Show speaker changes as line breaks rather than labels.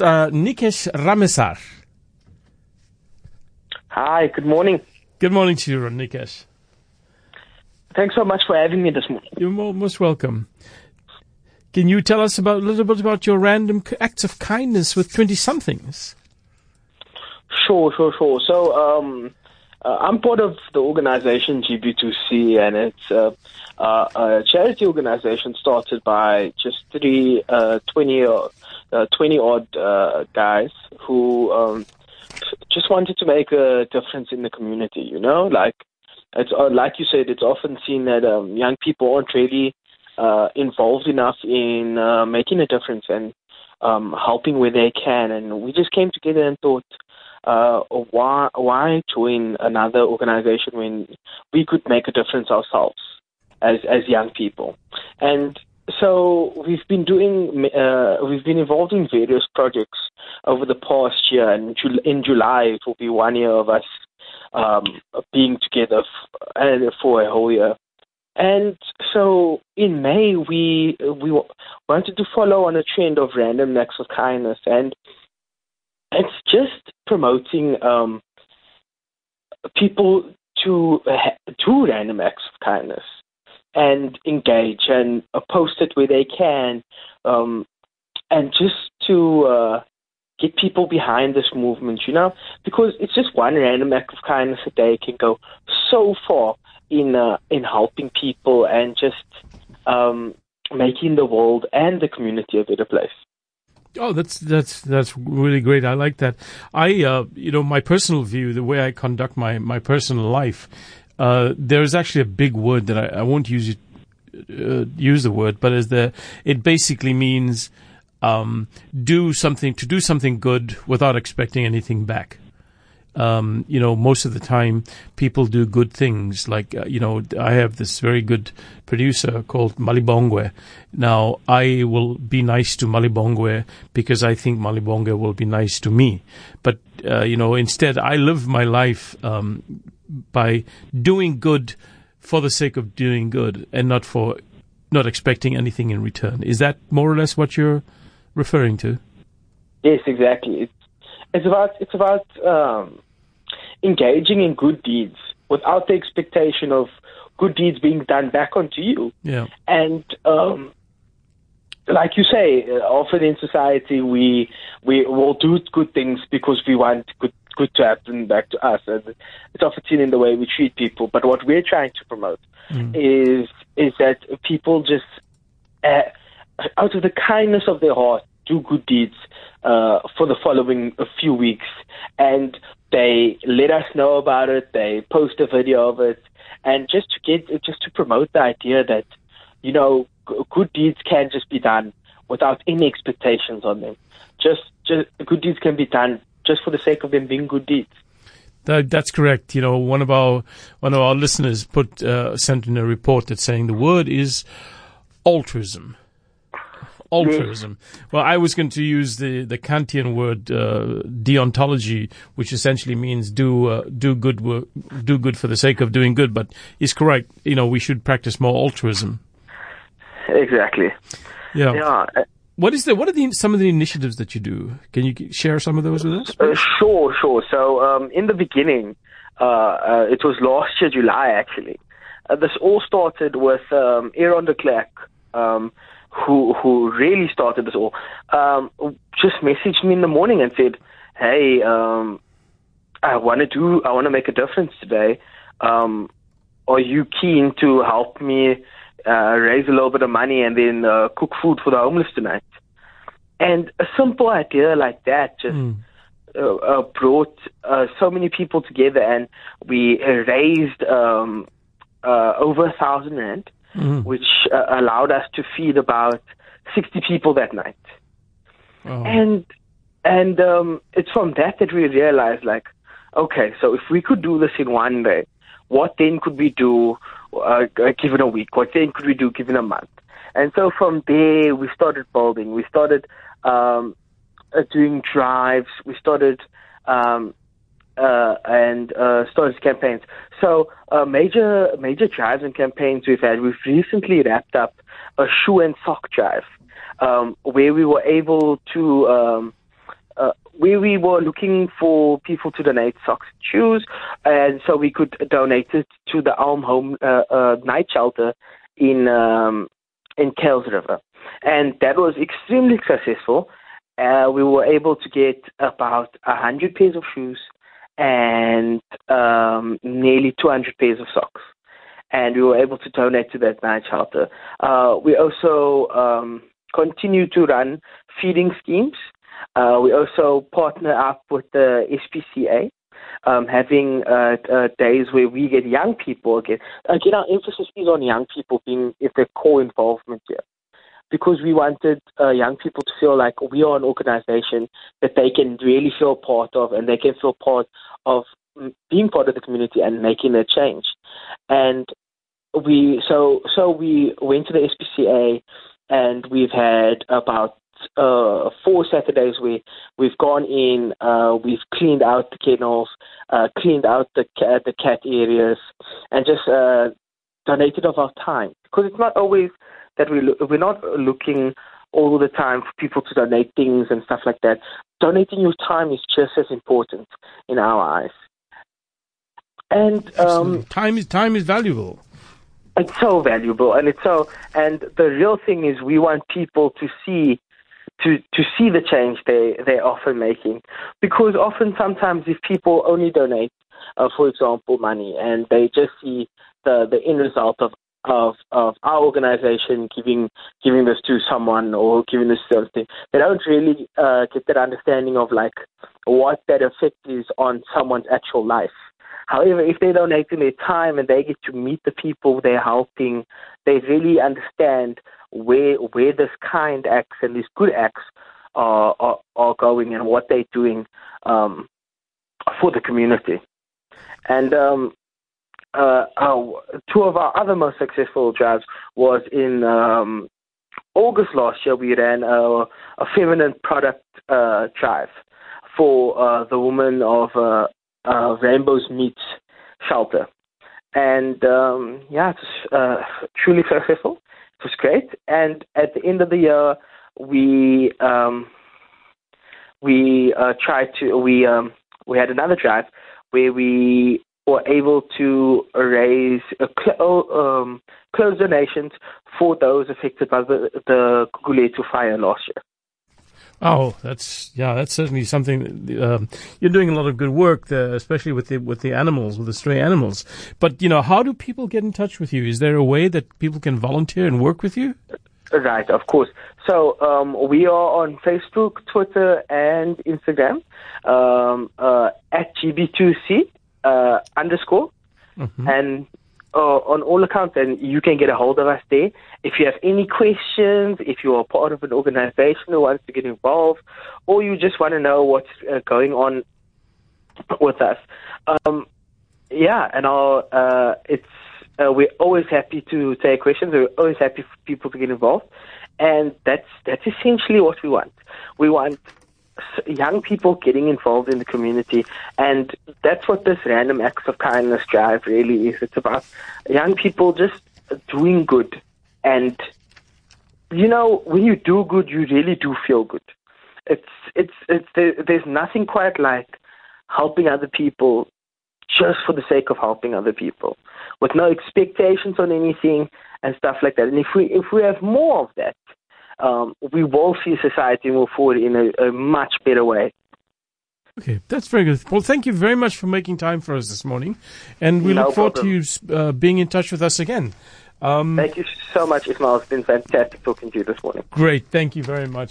uh, Nikesh Ramesar.
Hi, good morning.
Good morning to you, Nikesh.
Thanks so much for having me this morning.
You're most welcome. Can you tell us about a little bit about your random acts of kindness with 20 somethings?
Sure, sure, sure. So, um, uh, I'm part of the organization GB2C, and it's uh, uh, a charity organization started by just three, uh, 20, uh, 20 odd uh, guys who um, just wanted to make a difference in the community, you know? Like, it's like you said, it's often seen that um, young people aren't really involved enough in making a difference and um, helping where they can. And we just came together and thought, uh, why why join another organization when we could make a difference ourselves as as young people? And so we've been doing uh, we've been involved in various projects over the past year, and in July it will be one year of us um, being together for a whole year. And so in May we we wanted to follow on a trend of random acts of kindness and it's just promoting um, people to do random acts of kindness and engage and uh, post it where they can, um, and just to uh, get people behind this movement, you know, because it's just one random act of kindness a day can go so far in uh, in helping people and just um, making the world and the community a better place.
Oh, that's that's that's really great. I like that. I, uh, you know, my personal view, the way I conduct my my personal life, uh, there is actually a big word that I, I won't use it, uh, use the word, but is the it basically means um, do something to do something good without expecting anything back um, you know, most of the time people do good things. Like, uh, you know, I have this very good producer called Malibongwe. Now, I will be nice to Malibongwe because I think Malibongwe will be nice to me. But, uh, you know, instead, I live my life um, by doing good for the sake of doing good and not for not expecting anything in return. Is that more or less what you're referring to?
Yes, exactly. It's it's about it's about um, engaging in good deeds without the expectation of good deeds being done back onto you.
Yeah.
And um, like you say, uh, often in society we we will do good things because we want good good to happen back to us, and it's often seen in the way we treat people. But what we're trying to promote mm. is is that people just uh, out of the kindness of their heart do good deeds uh, for the following few weeks, and they let us know about it. They post a video of it, and just to get just to promote the idea that you know good deeds can just be done without any expectations on them. Just just good deeds can be done just for the sake of them being good deeds.
That, that's correct. You know, one of our one of our listeners put uh, sent in a report that saying the word is altruism altruism. Well, I was going to use the, the Kantian word uh, deontology, which essentially means do uh, do good work, do good for the sake of doing good. But is correct. You know, we should practice more altruism.
Exactly.
Yeah. Yeah. What is the what are the some of the initiatives that you do? Can you share some of those with us?
Uh, sure, sure. So um, in the beginning, uh, uh, it was last year July actually. Uh, this all started with um, Aaron de Klerk. Um, who who really started this all, um, just messaged me in the morning and said, "Hey, um, I want to do, I want to make a difference today. Um, are you keen to help me uh, raise a little bit of money and then uh, cook food for the homeless tonight?" And a simple idea like that just. Mm. Uh, uh, brought uh, so many people together, and we raised um, uh, over a thousand rand mm. which uh, allowed us to feed about 60 people that night. Oh. And and um, it's from that that we realized, like, okay, so if we could do this in one day, what then could we do uh, given a week? What then could we do given a month? And so from there, we started building. We started um, uh, doing drives. We started um, uh, and uh, storage campaigns. So uh, major major drives and campaigns we've had. We've recently wrapped up a shoe and sock drive, um, where we were able to um, where we were looking for people to donate socks and shoes, and so we could donate it to the Alm Home uh, uh, Night Shelter in um, in Kuilsriver, and that was extremely successful. Uh, we were able to get about hundred pairs of shoes and um, nearly 200 pairs of socks and we were able to donate to that night shelter. Uh, we also um, continue to run feeding schemes. Uh, we also partner up with the SPCA, um, having uh, uh, days where we get young people again. Again, our emphasis is on young people being if their core involvement here. Because we wanted uh, young people to feel like we are an organization that they can really feel part of and they can feel part of being part of the community and making a change. And we so so we went to the SPCA and we've had about uh, four Saturdays where we've gone in, uh, we've cleaned out the kennels, uh, cleaned out the cat, the cat areas, and just uh, donated of our time because it's not always that we we're not looking all the time for people to donate things and stuff like that. Donating your time is just as important in our eyes. And um,
time is time is valuable.
It's so valuable, and it's so. And the real thing is, we want people to see, to to see the change they they're often making, because often sometimes if people only donate, uh, for example, money, and they just see the the end result of of of our organization giving giving this to someone or giving this to something, they don't really uh, get that understanding of like what that effect is on someone's actual life. However, if they donate their time and they get to meet the people they're helping, they really understand where where this kind acts and these good acts are are, are going and what they're doing um, for the community. And um, uh, our, two of our other most successful drives was in um, August last year. We ran a, a feminine product uh, drive for uh, the women of uh, Rainbows Meets Shelter. And um, yeah, it's uh, truly successful. It was great. And at the end of the year, we um, we uh, tried to we um, we had another drive where we were able to raise uh, cl- um, close donations for those affected by the, the Gugulethu fire last year.
Oh, that's yeah, that's certainly something. Um, you're doing a lot of good work, there, especially with the with the animals, with the stray animals. But you know, how do people get in touch with you? Is there a way that people can volunteer and work with you?
Right, of course. So um, we are on Facebook, Twitter, and Instagram um, uh, at GB2C uh, underscore, mm-hmm. and uh, on all accounts, and you can get a hold of us there. If you have any questions, if you are part of an organization who wants to get involved, or you just want to know what's uh, going on with us, um, yeah, and I'll, uh, it's uh, we're always happy to take questions. We're always happy for people to get involved, and that's that's essentially what we want. We want young people getting involved in the community, and that's what this random acts of kindness drive really is. It's about young people just doing good, and you know when you do good, you really do feel good. It's it's it's there, there's nothing quite like helping other people just for the sake of helping other people, with no expectations on anything and stuff like that. And if we if we have more of that um, we will see society move forward in a, a much better way.
Okay, that's very good. Well, thank you very much for making time for us this morning, and we no look forward problem. to you uh, being in touch with us again.
Um, thank you so much, Ismail. It's been fantastic talking to you this morning.
Great, thank you very much.